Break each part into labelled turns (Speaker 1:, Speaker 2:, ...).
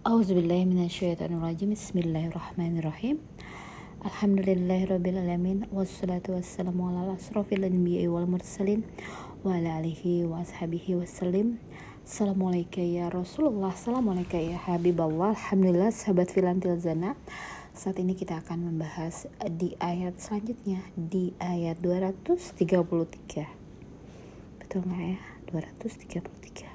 Speaker 1: Auzubillahiminasyaitonirrajim Bismillahirrahmanirrahim. Alhamdulillahirrabbilalamin Wassalatu wassalamu ala asrafil anbiya wal mursalin Wa ala alihi wa ashabihi wassalim. Assalamualaikum ya Rasulullah. Assalamualaikum ya Habiballah Alhamdulillah sahabat filantil zana. Saat ini kita akan membahas di ayat selanjutnya Di ayat 233 Betul nggak ya? 233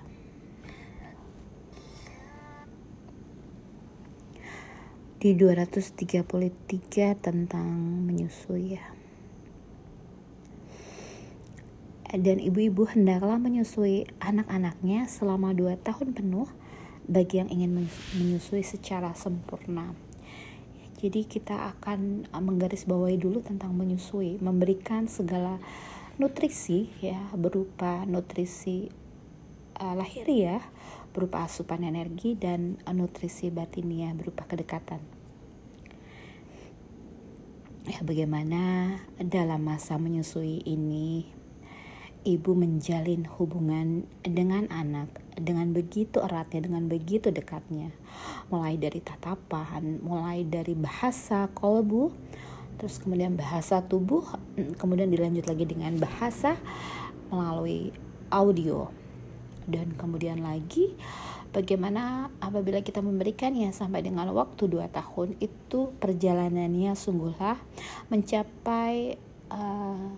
Speaker 1: di 233 tentang menyusui ya. Dan ibu-ibu hendaklah menyusui anak-anaknya selama 2 tahun penuh bagi yang ingin menyusui secara sempurna. Jadi kita akan menggarisbawahi dulu tentang menyusui, memberikan segala nutrisi ya berupa nutrisi uh, lahiriah berupa asupan energi dan nutrisi batiniah berupa kedekatan. Ya, bagaimana dalam masa menyusui ini ibu menjalin hubungan dengan anak dengan begitu eratnya, dengan begitu dekatnya. Mulai dari tatapan, mulai dari bahasa kolbu, terus kemudian bahasa tubuh, kemudian dilanjut lagi dengan bahasa melalui audio dan kemudian lagi bagaimana apabila kita memberikannya sampai dengan waktu 2 tahun itu perjalanannya sungguhlah mencapai uh,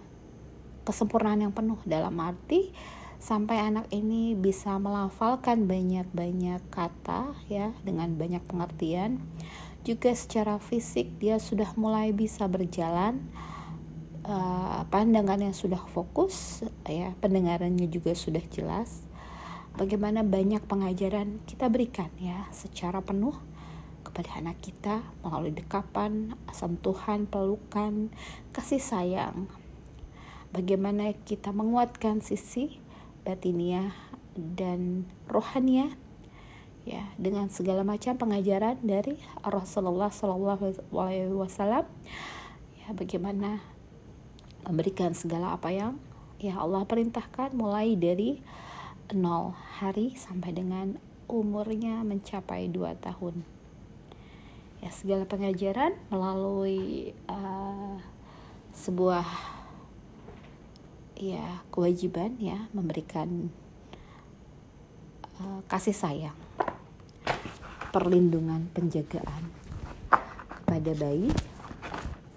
Speaker 1: kesempurnaan yang penuh. Dalam arti sampai anak ini bisa melafalkan banyak-banyak kata ya dengan banyak pengertian. Juga secara fisik dia sudah mulai bisa berjalan uh, pandangannya sudah fokus ya pendengarannya juga sudah jelas bagaimana banyak pengajaran kita berikan ya secara penuh kepada anak kita melalui dekapan, sentuhan, pelukan, kasih sayang. Bagaimana kita menguatkan sisi batinia dan rohania ya dengan segala macam pengajaran dari Rasulullah Shallallahu Alaihi Wasallam ya bagaimana memberikan segala apa yang ya Allah perintahkan mulai dari 0 hari sampai dengan umurnya mencapai 2 tahun. Ya, segala pengajaran melalui uh, sebuah ya kewajiban ya memberikan uh, kasih sayang, perlindungan, penjagaan kepada bayi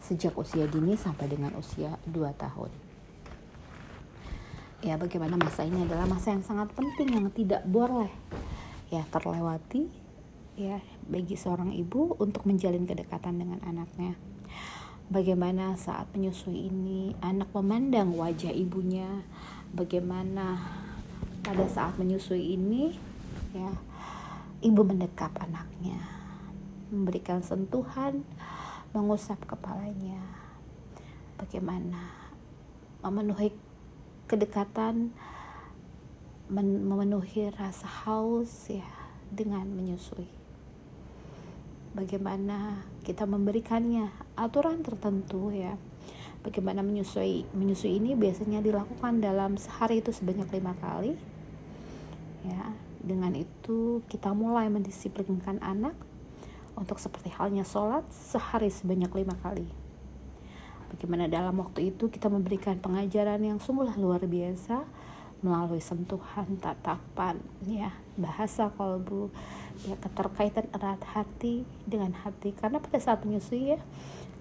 Speaker 1: sejak usia dini sampai dengan usia 2 tahun ya bagaimana masa ini adalah masa yang sangat penting yang tidak boleh ya terlewati ya bagi seorang ibu untuk menjalin kedekatan dengan anaknya. Bagaimana saat menyusui ini anak memandang wajah ibunya, bagaimana pada saat menyusui ini ya ibu mendekap anaknya, memberikan sentuhan, mengusap kepalanya. Bagaimana memenuhi kedekatan memenuhi rasa haus ya dengan menyusui. Bagaimana kita memberikannya aturan tertentu ya. Bagaimana menyusui menyusui ini biasanya dilakukan dalam sehari itu sebanyak lima kali. Ya, dengan itu kita mulai mendisiplinkan anak untuk seperti halnya sholat sehari sebanyak lima kali Bagaimana dalam waktu itu kita memberikan pengajaran yang sungguhlah luar biasa melalui sentuhan, tatapan, ya, bahasa kalbu, ya, keterkaitan erat hati dengan hati. Karena pada saat menyusui ya,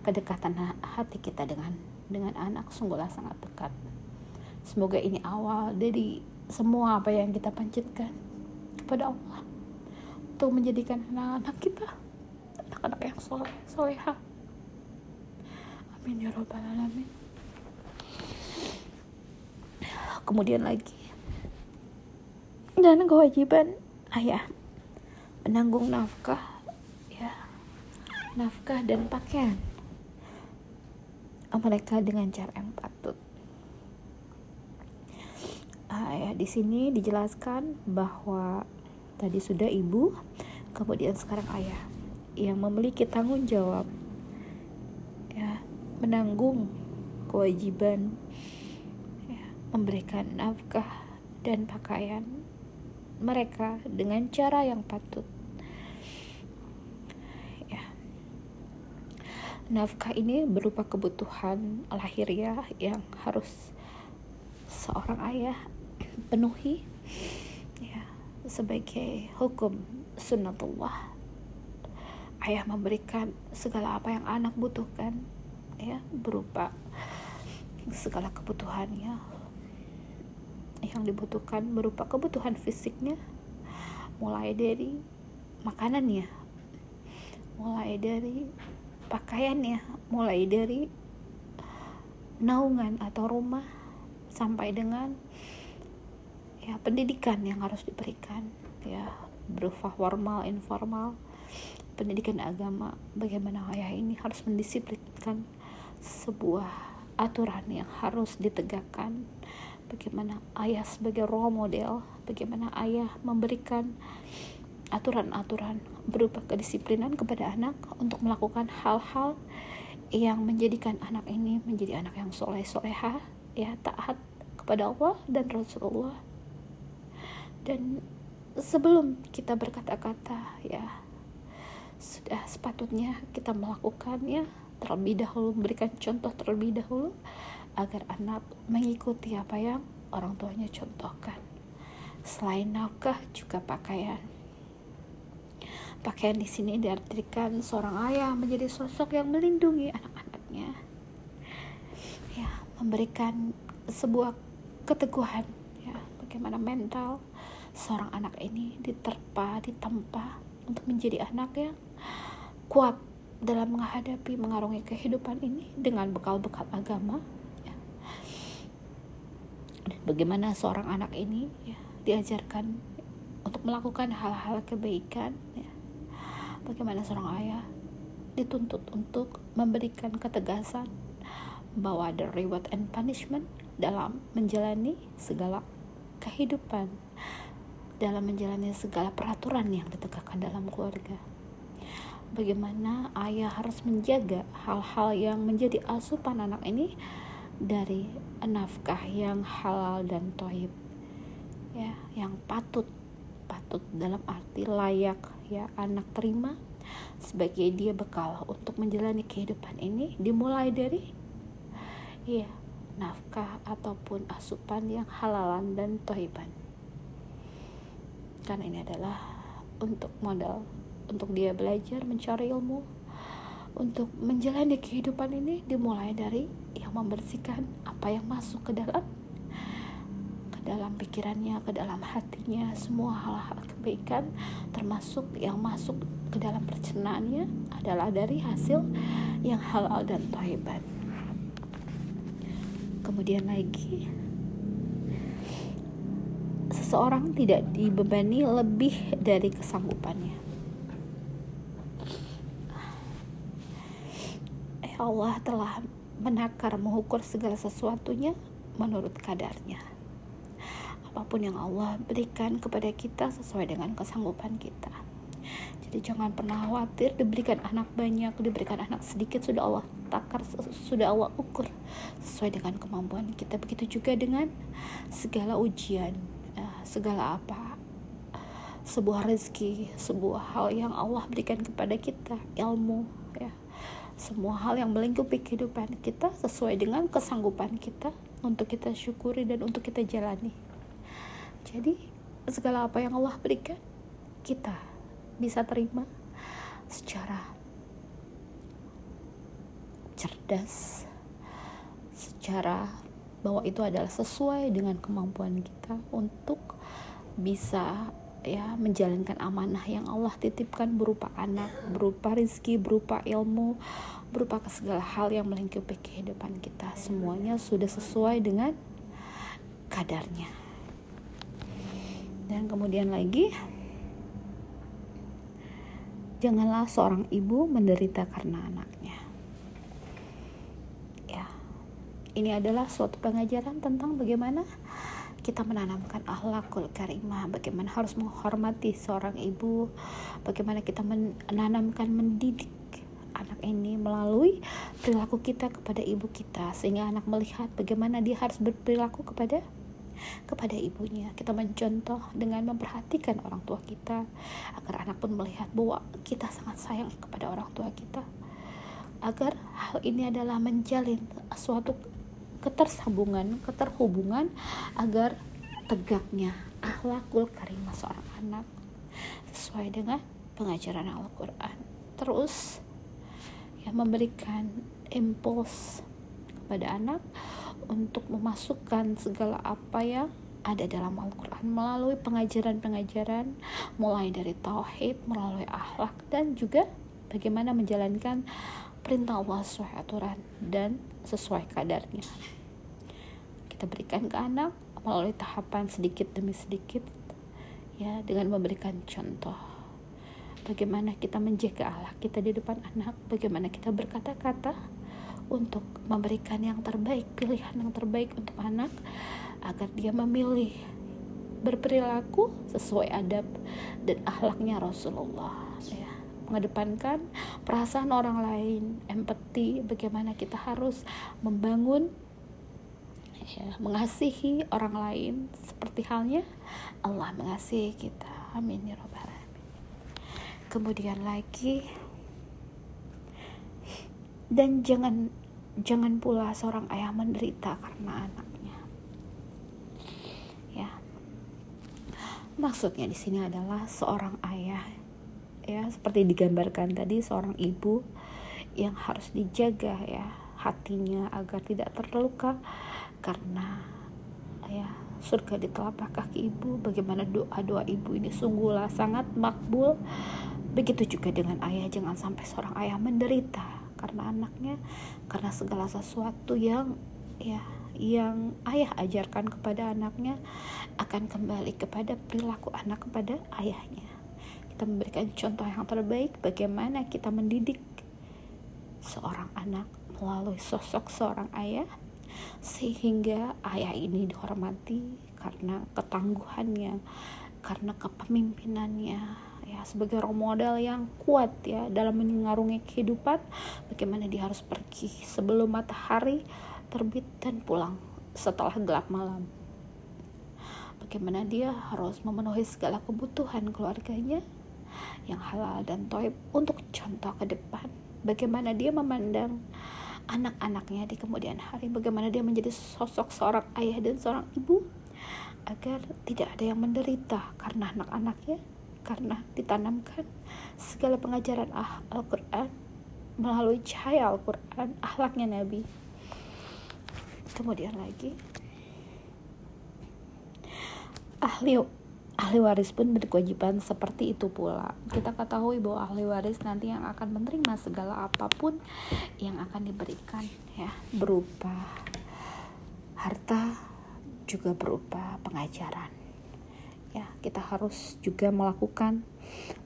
Speaker 1: kedekatan hati kita dengan dengan anak sungguhlah sangat dekat. Semoga ini awal dari semua apa yang kita panjatkan kepada Allah untuk menjadikan anak-anak kita anak-anak yang soleh, solehah Amin ya robbal alamin. Kemudian lagi. Dan kewajiban ayah. Menanggung nafkah ya. Nafkah dan pakaian. Mereka dengan cara yang patut. Ah, ya, di sini dijelaskan bahwa tadi sudah ibu, kemudian sekarang ayah yang memiliki tanggung jawab menanggung kewajiban ya, memberikan nafkah dan pakaian mereka dengan cara yang patut. Ya. Nafkah ini berupa kebutuhan lahiriah ya, yang harus seorang ayah penuhi ya, sebagai hukum sunnatullah. Ayah memberikan segala apa yang anak butuhkan ya berupa segala kebutuhannya yang dibutuhkan berupa kebutuhan fisiknya. Mulai dari makanannya. Mulai dari pakaiannya. Mulai dari naungan atau rumah. Sampai dengan ya pendidikan yang harus diberikan ya. Berupa formal informal. Pendidikan agama. Bagaimana ayah ini harus mendisiplinkan sebuah aturan yang harus ditegakkan. Bagaimana ayah sebagai role model bagaimana ayah memberikan aturan-aturan berupa kedisiplinan kepada anak untuk melakukan hal-hal yang menjadikan anak ini menjadi anak yang soleh soleha ya taat kepada Allah dan Rasulullah. Dan sebelum kita berkata-kata ya sudah sepatutnya kita melakukannya terlebih dahulu memberikan contoh terlebih dahulu agar anak mengikuti apa yang orang tuanya contohkan. Selain nafkah juga pakaian. Pakaian di sini diartikan seorang ayah menjadi sosok yang melindungi anak-anaknya. Ya memberikan sebuah keteguhan ya bagaimana mental seorang anak ini diterpa ditempa untuk menjadi anak yang kuat dalam menghadapi mengarungi kehidupan ini dengan bekal-bekal agama ya. dan bagaimana seorang anak ini ya, diajarkan untuk melakukan hal-hal kebaikan ya. bagaimana seorang ayah dituntut untuk memberikan ketegasan bahwa ada reward and punishment dalam menjalani segala kehidupan dalam menjalani segala peraturan yang ditegakkan dalam keluarga bagaimana ayah harus menjaga hal-hal yang menjadi asupan anak ini dari nafkah yang halal dan toib. Ya yang patut patut dalam arti layak ya anak terima sebagai dia bekal untuk menjalani kehidupan ini dimulai dari ya nafkah ataupun asupan yang halalan dan toiban. Karena ini adalah untuk modal untuk dia belajar mencari ilmu untuk menjalani kehidupan ini dimulai dari yang membersihkan apa yang masuk ke dalam ke dalam pikirannya, ke dalam hatinya, semua hal-hal kebaikan termasuk yang masuk ke dalam percernaannya adalah dari hasil yang halal dan thayyiban. Kemudian lagi seseorang tidak dibebani lebih dari kesanggupannya. Allah telah menakar mengukur segala sesuatunya menurut kadarnya. Apa pun yang Allah berikan kepada kita sesuai dengan kesanggupan kita. Jadi jangan pernah khawatir diberikan anak banyak, diberikan anak sedikit sudah Allah takar, sudah Allah ukur sesuai dengan kemampuan kita. Begitu juga dengan segala ujian, eh, segala apa sebuah rezeki, sebuah hal yang Allah berikan kepada kita, ilmu, ya semua hal yang melingkupi kehidupan kita sesuai dengan kesanggupan kita untuk kita syukuri dan untuk kita jalani. Jadi, segala apa yang Allah berikan, kita bisa terima secara cerdas, secara bahwa itu adalah sesuai dengan kemampuan kita untuk bisa ya menjalankan amanah yang Allah titipkan berupa anak, berupa rizki, berupa ilmu, berupa segala hal yang melingkupi kehidupan kita. Semuanya sudah sesuai dengan kadarnya. Dan kemudian lagi, janganlah seorang ibu menderita karena anaknya. Ya, ini adalah suatu pengajaran tentang bagaimana kita menanamkan akhlakul karimah bagaimana harus menghormati seorang ibu bagaimana kita menanamkan mendidik anak ini melalui perilaku kita kepada ibu kita sehingga anak melihat bagaimana dia harus berperilaku kepada kepada ibunya. Kita mencontoh dengan memperhatikan orang tua kita agar anak pun melihat bahwa kita sangat sayang kepada orang tua kita. Agar hal ini adalah menjalin suatu ketersambungan, keterhubungan agar tegaknya akhlakul karimah seorang anak sesuai dengan pengajaran Al-Quran. Terus ya memberikan impuls kepada anak untuk memasukkan segala apa yang ada dalam Al-Quran melalui pengajaran-pengajaran mulai dari tauhid, melalui akhlak dan juga bagaimana menjalankan perintah Allah sesuai aturan dan sesuai kadarnya. Kita berikan ke anak melalui tahapan sedikit demi sedikit ya dengan memberikan contoh bagaimana kita menjaga Allah kita di depan anak bagaimana kita berkata-kata untuk memberikan yang terbaik pilihan yang terbaik untuk anak agar dia memilih berperilaku sesuai adab dan akhlaknya Rasulullah mengedepankan perasaan orang lain empati bagaimana kita harus membangun ya mengasihi orang lain seperti halnya Allah mengasihi kita. Amin ya robbal alamin. Kemudian lagi dan jangan jangan pula seorang ayah menderita karena anak Maksudnya di sini adalah seorang ayah ya seperti digambarkan tadi seorang ibu yang harus dijaga ya hatinya agar tidak terluka karena ya surga di telapak kaki ibu bagaimana doa-doa ibu ini sungguhlah sangat makbul begitu juga dengan ayah jangan sampai seorang ayah menderita karena anaknya karena segala sesuatu yang ya yang ayah ajarkan kepada anaknya akan kembali kepada perilaku anak kepada ayahnya. Kita memberikan contoh yang terbaik bagaimana kita mendidik seorang anak melalui sosok seorang ayah sehingga ayah ini dihormati karena ketangguhannya, karena kepemimpinannya, ya sebagai role model yang kuat ya dalam mengarungi kehidupan bagaimana dia harus pergi sebelum matahari terbit dan pulang setelah gelap malam. Bagaimana dia harus memenuhi segala kebutuhan keluarganya yang halal dan toib untuk contoh ke depan. Bagaimana dia memandang anak-anaknya di kemudian hari. Bagaimana dia menjadi sosok seorang ayah dan seorang ibu agar tidak ada yang menderita karena anak-anaknya karena ditanamkan segala pengajaran ah, Al-Quran melalui cahaya Al-Quran, akhlaknya Nabi kemudian lagi ahli ahli waris pun berkewajiban seperti itu pula. Kita ketahui bahwa ahli waris nanti yang akan menerima segala apa pun yang akan diberikan ya, berupa harta juga berupa pengajaran. Ya, kita harus juga melakukan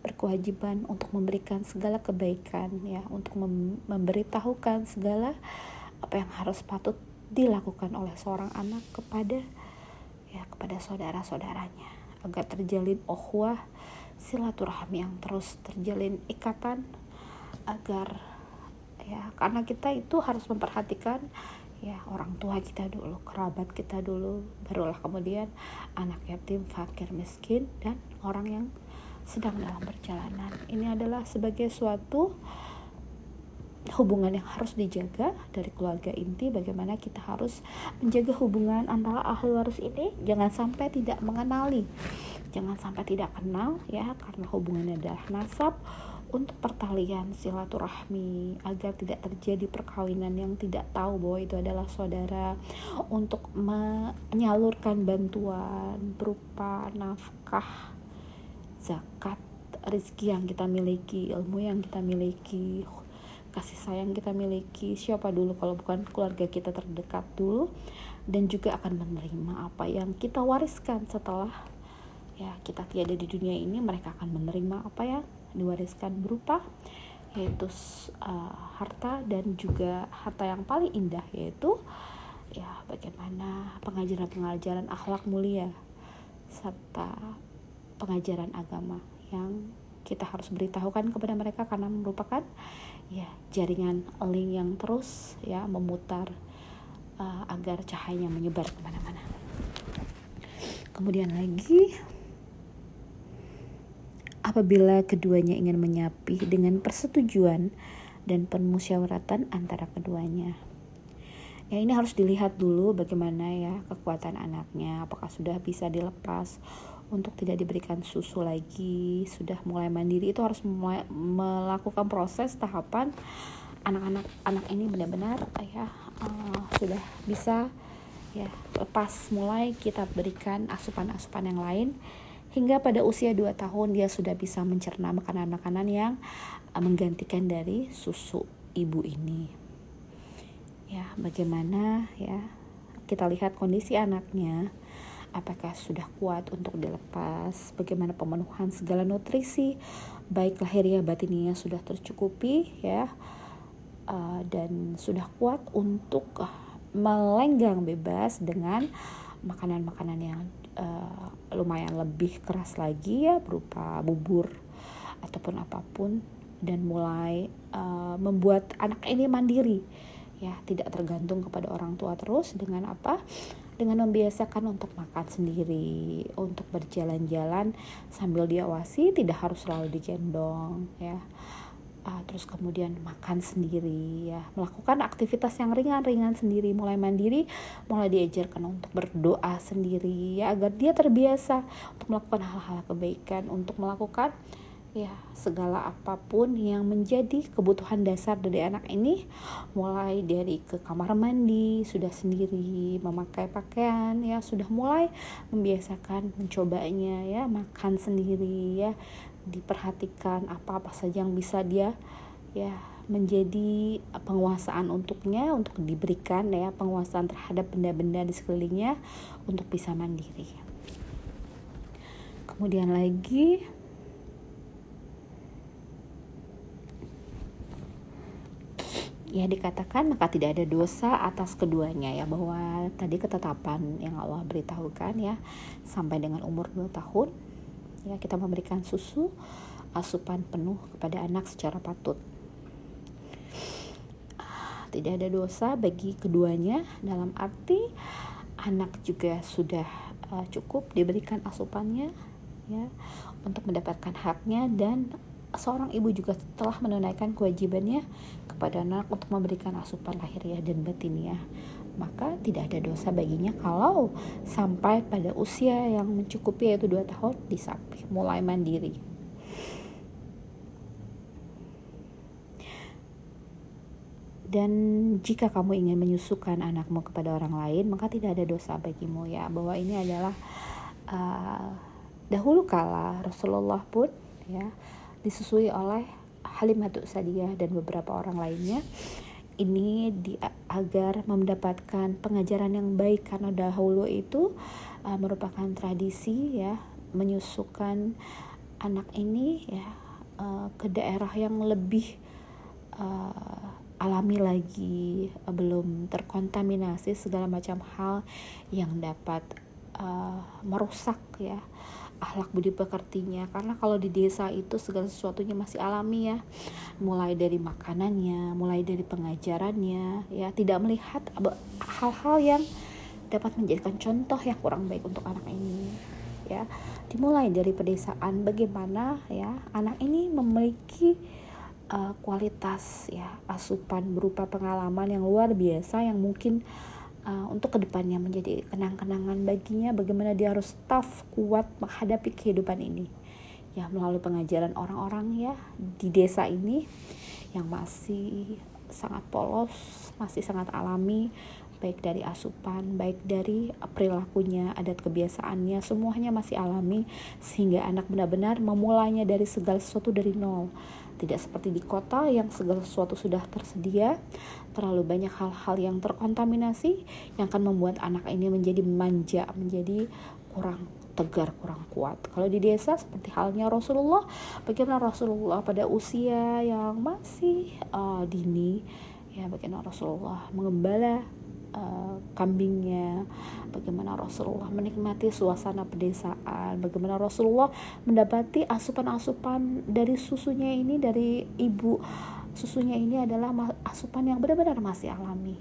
Speaker 1: berkewajiban untuk memberikan segala kebaikan ya, untuk mem memberitahukan segala apa yang harus patut dilakukan oleh seorang anak kepada ya kepada saudara-saudaranya agar terjalin ohwah silaturahmi yang terus terjalin ikatan agar ya karena kita itu harus memperhatikan ya orang tua kita dulu kerabat kita dulu barulah kemudian anak yatim fakir miskin dan orang yang sedang dalam perjalanan. Ini adalah sebagai suatu hubungan yang harus dijaga dari keluarga inti bagaimana kita harus menjaga hubungan antara ahli waris ini. Jangan sampai tidak mengenali jangan sampai tidak kenal ya karena hubungannya adalah nasab untuk pertalian silaturahmi agar tidak terjadi perkawinan yang tidak tahu bahwa itu adalah saudara. Untuk menyalurkan bantuan berupa nafkah zakat rezeki yang kita miliki ilmu yang kita miliki kasih sayang kita miliki siapa dulu kalau bukan keluarga kita terdekat dulu dan juga akan menerima apa yang kita wariskan. Setelah ya kita tiada di dunia ini mereka akan menerima apa yang diwariskan berupa yaitu uh, harta dan juga harta yang paling indah yaitu ya bagaimana pengajaran-pengajaran akhlak mulia serta pengajaran agama yang kita harus beritahukan kepada mereka karena merupakan ya jaringan link yang terus ya memutar uh, agar cahayanya menyebar ke mana-mana. Kemudian lagi apabila keduanya ingin menyapi dengan persetujuan dan permusyawaratan antara keduanya. Ya ini harus dilihat dulu bagaimana ya kekuatan anaknya, apakah sudah bisa dilepas untuk tidak diberikan susu lagi, sudah mulai mandiri itu harus mulai melakukan proses tahapan. Anak-anak anak ini benar-benar ya uh, sudah bisa ya lepas mulai kita berikan asupan-asupan yang lain. Hingga pada usia 2 tahun dia sudah bisa mencerna makanan-makanan yang uh, menggantikan dari susu ibu ini. Ya, bagaimana ya kita lihat kondisi anaknya apakah sudah kuat untuk dilepas, bagaimana pemenuhan segala nutrisi baik lahiriah batinnya sudah tercukupi ya uh, dan sudah kuat untuk uh, melenggang bebas dengan makanan-makanan yang uh, lumayan lebih keras lagi ya berupa bubur ataupun apa pun dan mulai uh, membuat anak ini mandiri ya tidak tergantung kepada orang tua terus dengan apa dengan membiasakan untuk makan sendiri, untuk berjalan-jalan sambil diawasi, tidak harus selalu digendong, ya. Uh, terus kemudian makan sendiri, ya, melakukan aktivitas yang ringan-ringan sendiri, mulai mandiri, mulai diajarkan untuk berdoa sendiri, ya, agar dia terbiasa untuk melakukan hal-hal kebaikan, untuk melakukan ya segala apa pun yang menjadi kebutuhan dasar dari anak ini mulai dari ke kamar mandi sudah sendiri memakai pakaian ya sudah mulai membiasakan mencobanya ya makan sendiri ya diperhatikan apa-apa saja yang bisa dia ya menjadi penguasaan untuknya untuk diberikan ya penguasaan terhadap benda-benda di sekelilingnya untuk bisa mandiri. Kemudian lagi ya dikatakan maka tidak ada dosa atas keduanya ya bahwa tadi ketetapan yang Allah beritahukan ya sampai dengan umur 2 tahun ya kita memberikan susu asupan penuh kepada anak secara patut. Tidak ada dosa bagi keduanya dalam arti anak juga sudah uh, cukup diberikan asupannya ya untuk mendapatkan haknya dan seorang ibu juga telah menunaikan kewajibannya kepada anak untuk memberikan asupan lahiriah dan batiniah. Maka tidak ada dosa baginya kalau sampai pada usia yang mencukupi yaitu 2 tahun disapi mulai mandiri. Dan jika kamu ingin menyusukan anakmu kepada orang lain maka tidak ada dosa bagimu ya. Bahwa ini adalah uh, dahulu kala Rasulullah pun ya disusui oleh Halimatus Sadiyah dan beberapa orang lainnya. Ini di, agar mendapatkan pengajaran yang baik karena dahulu itu uh, merupakan tradisi ya menyusukan anak ini ya uh, ke daerah yang lebih uh, alami lagi uh, belum terkontaminasi segala macam hal yang dapat uh, merusak ya akhlak budi pekertinya. Karena kalau di desa itu segala sesuatunya masih alami ya. Mulai dari makanannya mulai dari pengajarannya ya. Tidak melihat hal-hal yang dapat menjadikan contoh yang kurang baik untuk anak ini ya. Dimulai dari pedesaan bagaimana ya anak ini memiliki uh, kualitas ya asupan berupa pengalaman yang luar biasa yang mungkin uh, untuk ke depannya menjadi kenang-kenangan baginya bagaimana dia harus tough kuat menghadapi kehidupan ini. Ya melalui pengajaran orang-orang ya di desa ini yang masih sangat polos masih sangat alami baik dari asupan baik dari perilakunya adat kebiasaannya semuanya masih alami sehingga anak benar-benar memulainya dari segala sesuatu dari nol tidak seperti di kota yang segala sesuatu sudah tersedia, terlalu banyak hal-hal yang terkontaminasi yang akan membuat anak ini menjadi manja, menjadi kurang tegar, kurang kuat. Kalau di desa seperti halnya Rasulullah, bagaimana Rasulullah pada usia yang masih uh, dini, ya bagaimana Rasulullah mengembala uh, kambingnya, bagaimana Rasulullah menikmati suasana pedesaan, bagaimana Rasulullah mendapati asupan-asupan dari susunya ini dari ibu susunya ini adalah asupan yang benar-benar masih alami.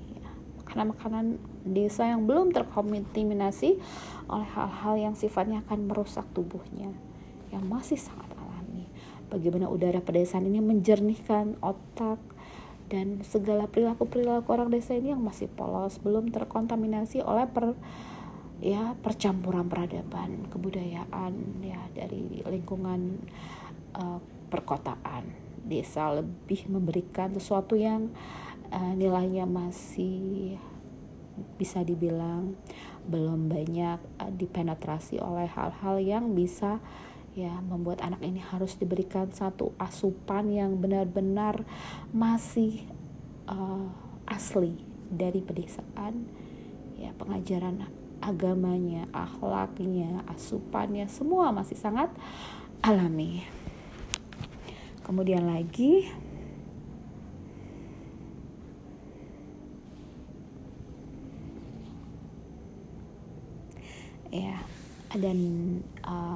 Speaker 1: Karena makanan desa yang belum terkontaminasi oleh hal-hal yang sifatnya akan merusak tubuhnya yang masih sangat alami. Bagaimana udara pedesaan ini menjernihkan otak dan segala perilaku-perilaku orang desa ini yang masih polos belum terkontaminasi oleh per ya percampuran peradaban kebudayaan ya dari lingkungan uh, perkotaan. Desa lebih memberikan sesuatu yang uh, nilainya masih bisa dibilang belum banyak uh, dipenetrasi oleh hal-hal yang bisa ya membuat anak ini harus diberikan satu asupan yang benar-benar masih uh, asli dari pedesaan ya pengajaran agamanya akhlaknya asupannya semua masih sangat alami. Kemudian lagi ya dan uh,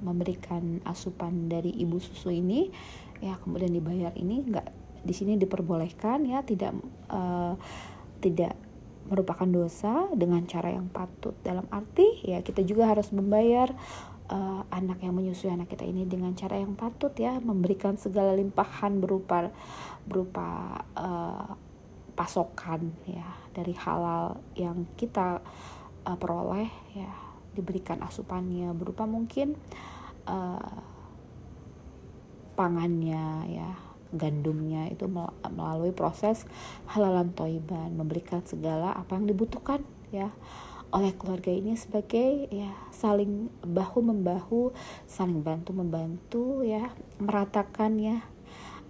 Speaker 1: memberikan asupan dari ibu susu ini ya kemudian dibayar ini nggak di sini diperbolehkan ya tidak uh, tidak merupakan dosa dengan cara yang patut. Dalam arti ya kita juga harus membayar uh, anak yang menyusui anak kita ini dengan cara yang patut ya memberikan segala limpahan berupa berupa uh, pasokan ya dari halal yang kita uh, peroleh ya diberikan asupannya berupa mungkin uh, pangannya ya gandumnya itu melalui proses halalan toiban memberikan segala apa yang dibutuhkan ya oleh keluarga ini sebagai ya saling bahu membahu saling bantu membantu ya meratakan ya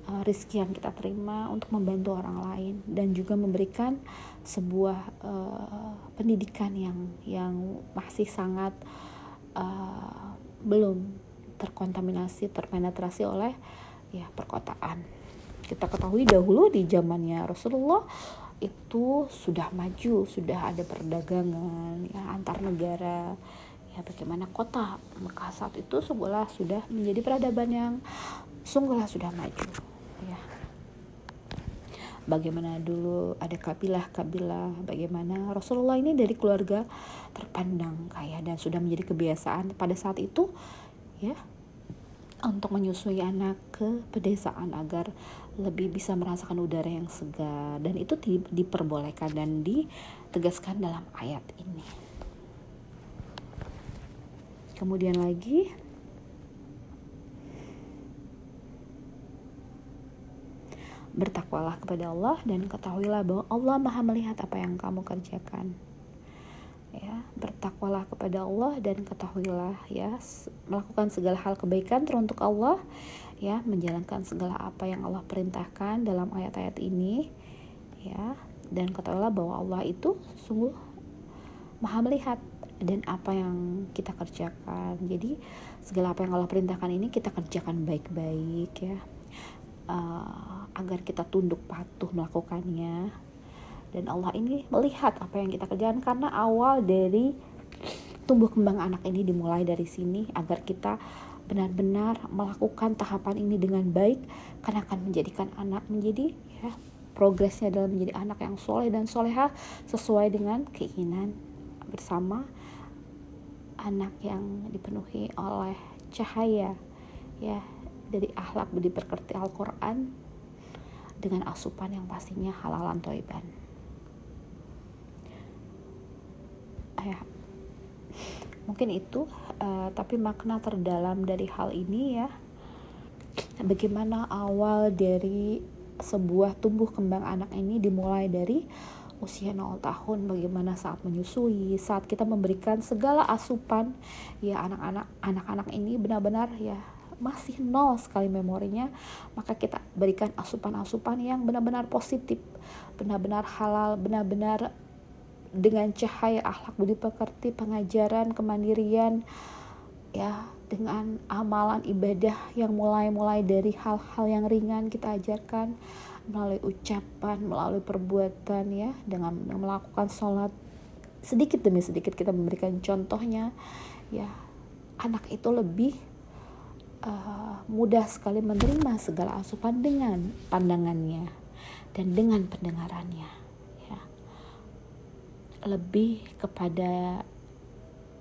Speaker 1: uh, rizki yang kita terima untuk membantu orang lain dan juga memberikan sebuah uh, pendidikan yang yang masih sangat uh, belum terkontaminasi terpenetrasi oleh ya perkotaan. Kita ketahui dahulu di zamannya Rasulullah itu sudah maju sudah ada perdagangan ya antar negara. Ya bagaimana kota Mekah saat itu sebuah sudah menjadi peradaban yang sungguhlah sudah maju bagaimana dulu ada kabilah-kabilah bagaimana Rasulullah ini dari keluarga terpandang kaya dan sudah menjadi kebiasaan pada saat itu ya untuk menyusui anak ke pedesaan agar lebih bisa merasakan udara yang segar dan itu di, diperbolehkan dan ditegaskan dalam ayat ini. Kemudian lagi bertakwalah kepada Allah dan ketahuilah bahwa Allah Maha melihat apa yang kamu kerjakan. Ya, bertakwalah kepada Allah dan ketahuilah ya melakukan segala hal kebaikan teruntuk Allah ya menjalankan segala apa yang Allah perintahkan dalam ayat-ayat ini ya dan ketahuilah bahwa Allah itu sungguh Maha melihat dan apa yang kita kerjakan. Jadi segala apa yang Allah perintahkan ini kita kerjakan baik-baik ya uh, agar kita tunduk patuh melakukannya. Dan Allah ini melihat apa yang kita kerjakan karena awal dari tumbuh kembang anak ini dimulai dari sini agar kita benar-benar melakukan tahapan ini dengan baik karena akan menjadikan anak menjadi ya progresnya dalam menjadi anak yang soleh dan soleha sesuai dengan keinginan bersama anak yang dipenuhi oleh cahaya ya dari akhlak budi perkerti Al-Quran dengan asupan yang pastinya halalan toiban. Ya, mungkin itu, uh, tapi makna terdalam dari hal ini ya, bagaimana awal dari sebuah tumbuh kembang anak ini dimulai dari usia 0 tahun bagaimana saat menyusui saat kita memberikan segala asupan. Ya anak-anak anak-anak ini benar-benar ya masih nol sekali memorinya maka kita berikan asupan-asupan yang benar-benar positif benar-benar halal benar-benar dengan cahaya akhlak budi pekerti pengajaran kemandirian ya dengan amalan ibadah yang mulai-mulai dari hal-hal yang ringan kita ajarkan melalui ucapan, melalui perbuatan ya, dengan melakukan sholat. Sedikit demi sedikit kita memberikan contohnya ya anak itu lebih uh, mudah sekali menerima segala asupan dengan pandangannya dan dengan pendengarannya ya. Lebih kepada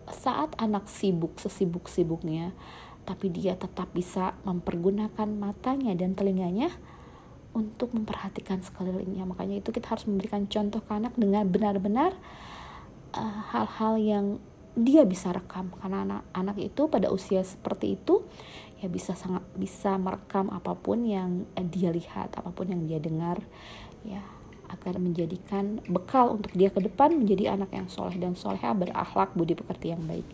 Speaker 1: saat anak sibuk sesibuk-sibuknya tapi dia tetap bisa mempergunakan matanya dan telinganya untuk memperhatikan sekelilingnya. Makanya itu kita harus memberikan contoh ke anak dengan benar-benar uh, hal-hal uh, yang dia bisa rekam. Karena anak-anak itu pada usia seperti itu ya bisa sangat bisa merekam apa pun yang dia lihat apa pun yang dia dengar ya. Agar menjadikan bekal untuk dia ke depan menjadi anak yang soleh dan soleha berakhlak budi pekerti yang baik.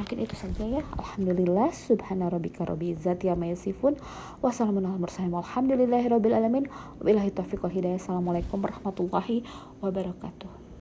Speaker 1: Mungkin itu saja ya. Alhamdulillah subhana rabbika rabbil izzati amma yasifun. Alamin wabillahi taufiq wal warahmatullahi wabarakatuh